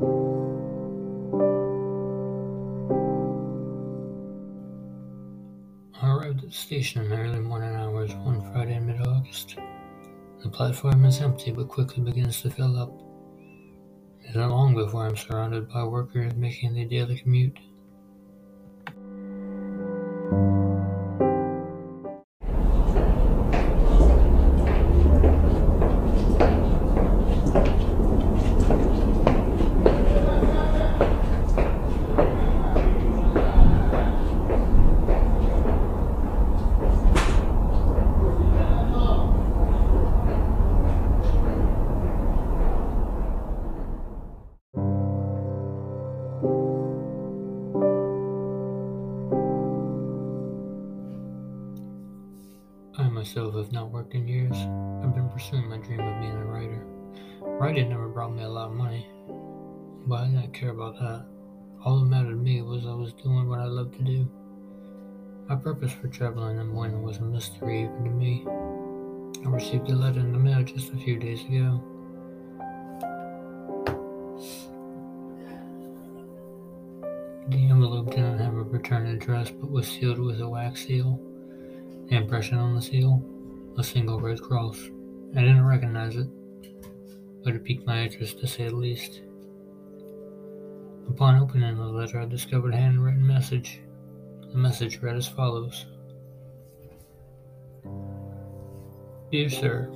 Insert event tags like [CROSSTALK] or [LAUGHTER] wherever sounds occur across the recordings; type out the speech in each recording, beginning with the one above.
I arrived at the station in the early morning hours one Friday in mid August. The platform is empty but quickly begins to fill up. It isn't long before I'm surrounded by workers making the daily commute. Myself have not worked in years. I've been pursuing my dream of being a writer. Writing never brought me a lot of money, but I didn't care about that. All that mattered to me was I was doing what I loved to do. My purpose for traveling and when was a mystery even to me. I received a letter in the mail just a few days ago. The envelope didn't have a return address but was sealed with a wax seal. Impression on the seal? A single red cross. I didn't recognize it, but it piqued my interest to say the least. Upon opening the letter, I discovered a handwritten message. The message read as follows Dear Sir,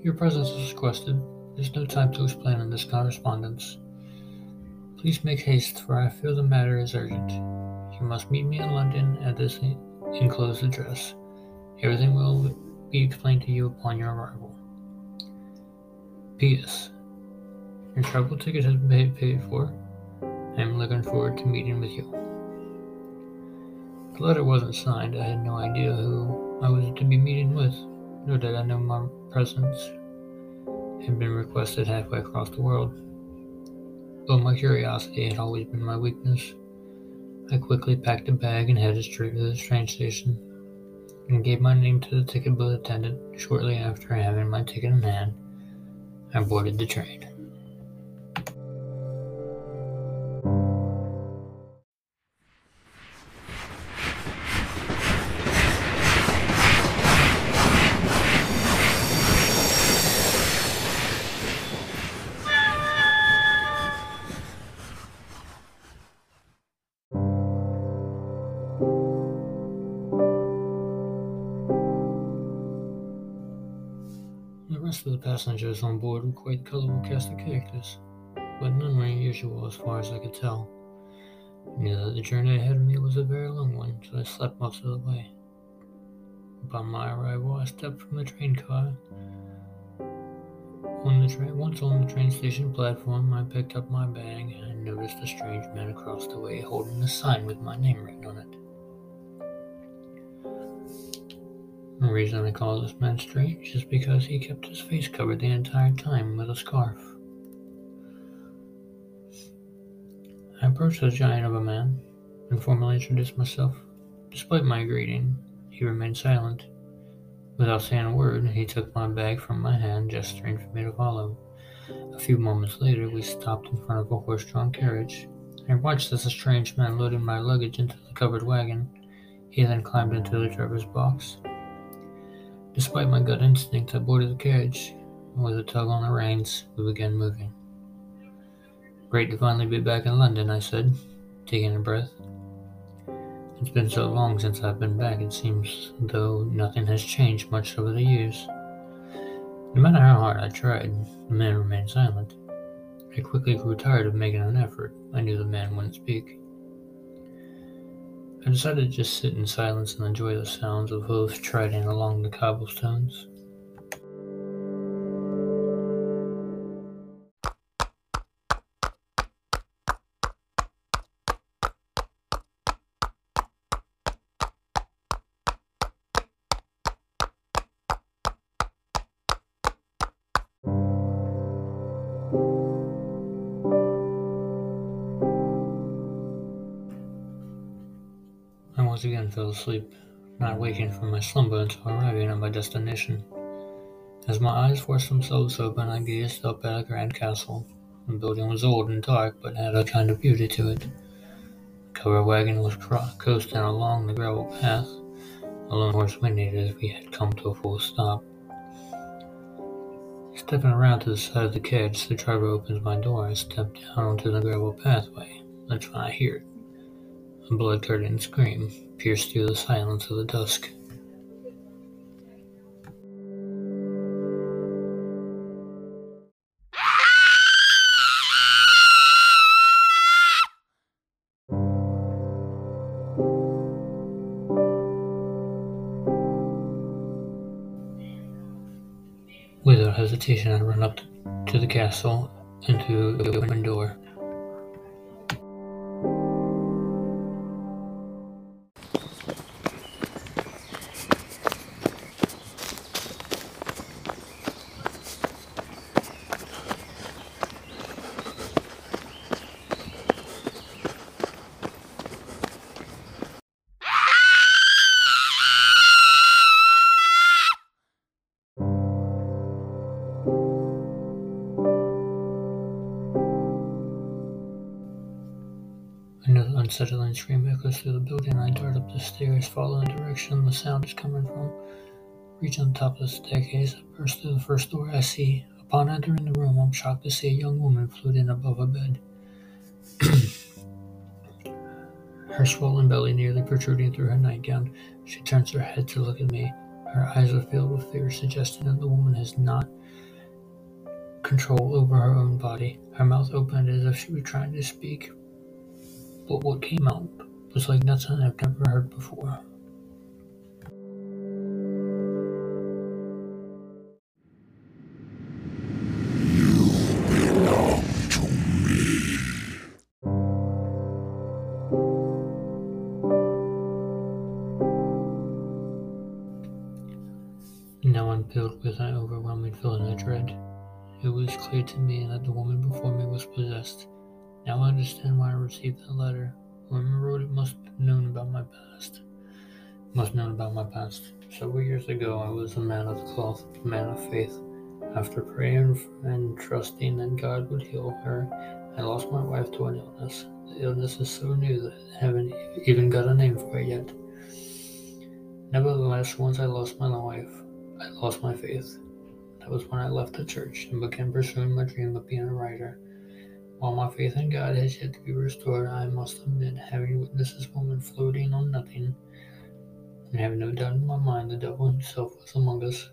Your presence is requested. There's no time to explain in this correspondence. Please make haste, for I feel the matter is urgent. You must meet me in London at this enclosed address. Everything will be explained to you upon your arrival. P.S. Your travel ticket has been paid for. I am looking forward to meeting with you. The letter wasn't signed. I had no idea who I was to be meeting with, nor did I know my presence had been requested halfway across the world. Though my curiosity had always been my weakness, I quickly packed a bag and headed straight to the train station and gave my name to the ticket booth attendant shortly after having my ticket in hand. I boarded the train. Passengers on board were quite colorful cast of characters, but none were unusual as far as I could tell. I knew that the journey ahead of me was a very long one, so I slept most of the way. Upon my arrival, I stepped from the train car. On the train, once on the train station platform, I picked up my bag and noticed a strange man across the way holding a sign with my name written on it. The reason I call this man strange is because he kept his face covered the entire time with a scarf. I approached the giant of a man and formally introduced myself. Despite my greeting, he remained silent. Without saying a word, he took my bag from my hand, gesturing for me to follow. A few moments later, we stopped in front of a horse drawn carriage. I watched as a strange man loaded my luggage into the covered wagon. He then climbed into the driver's box. Despite my gut instinct, I boarded the carriage, and with a tug on the reins, we began moving. Great to finally be back in London, I said, taking a breath. It's been so long since I've been back, it seems though nothing has changed much over the years. No matter how hard I tried, the man remained silent. I quickly grew tired of making an effort. I knew the man wouldn't speak. I decided to just sit in silence and enjoy the sounds of hooves treading along the cobblestones. I once again fell asleep, not waking from my slumber until arriving at my destination. As my eyes forced themselves open, I gazed up at a grand castle. The building was old and dark, but had a kind of beauty to it. The covered wagon was coasting along the gravel path. A lone horse whinnied as we had come to a full stop. Stepping around to the side of the carriage, the driver opens my door. and steps down onto the gravel pathway. That's when I hear it. A blood-curdling scream pierced through the silence of the dusk. Without hesitation, I run up to the castle and to the open door. Another unsettling scream echoes through the building. I dart up the stairs, following the direction the sound is coming from. Reaching the top of the staircase, I burst through the first door I see. Upon entering the room, I'm shocked to see a young woman floating above a bed. [CLEARS THROAT] her swollen belly nearly protruding through her nightgown. She turns her head to look at me. Her eyes are filled with fear, suggesting that the woman has not control over her own body. Her mouth opened as if she were trying to speak, but what came out was like nothing I've never heard before. Now I'm filled with an overwhelming feeling of dread. It was clear to me that the woman before me was possessed. Now I understand why I received that letter. Whoever wrote it must have known about my past. Must known about my past. Several years ago, I was a man of the cloth, a man of faith. After praying and trusting that God would heal her, I lost my wife to an illness. The illness is so new that I haven't even got a name for it yet. Nevertheless, once I lost my wife, I lost my faith. That was when I left the church and began pursuing my dream of being a writer. While my faith in God has yet to be restored, I must admit, having witnessed this woman floating on nothing, and having no doubt in my mind the devil himself was among us.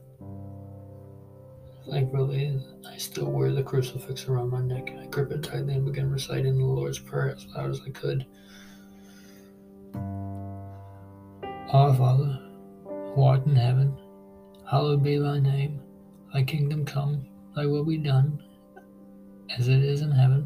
Thankfully, I still wear the crucifix around my neck. I grip it tightly and begin reciting the Lord's Prayer as loud as I could. Our Father, who art in heaven, Hallowed be thy name. Thy kingdom come, thy will be done, as it is in heaven.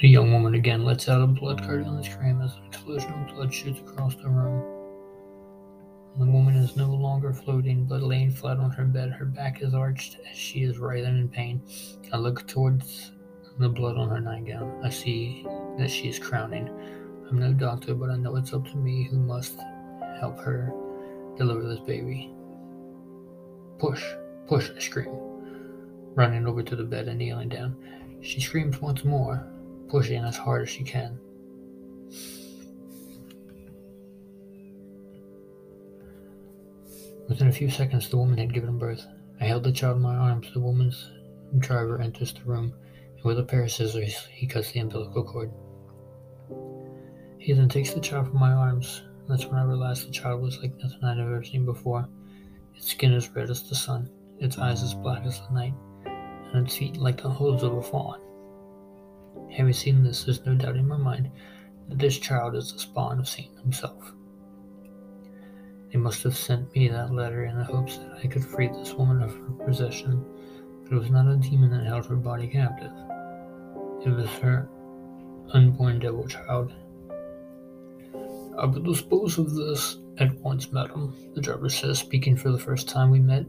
The young woman again lets out a blood-curdling scream as an explosion of blood shoots across the room. The woman is no longer floating, but laying flat on her bed. Her back is arched as she is writhing in pain. I look towards the blood on her nightgown. I see that she is crowning. I'm no doctor, but I know it's up to me who must help her deliver this baby. Push, push, I scream, running over to the bed and kneeling down. She screams once more, pushing as hard as she can. Within a few seconds, the woman had given birth. I held the child in my arms. The woman's driver enters the room, and with a pair of scissors, he cuts the umbilical cord. He then takes the child from my arms. That's when I realized the child was like nothing I'd ever seen before. Its skin as red as the sun, its eyes as black as the night, and its feet like the hooves of a fawn. Having seen this, there's no doubt in my mind that this child is the spawn of Satan himself. They must have sent me that letter in the hopes that I could free this woman of her possession. But it was not a demon that held her body captive. It was her unborn devil child. I will dispose of this at once, madam, the driver says, speaking for the first time we met.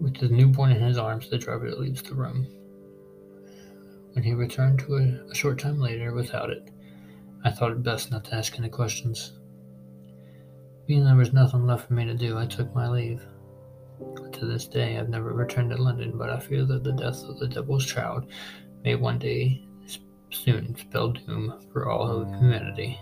With the newborn in his arms, the driver leaves the room. When he returned to a, a short time later without it, I thought it best not to ask any questions. Being there was nothing left for me to do, I took my leave. To this day, I've never returned to London, but I fear that the death of the devil's child may one day soon spell doom for all of humanity.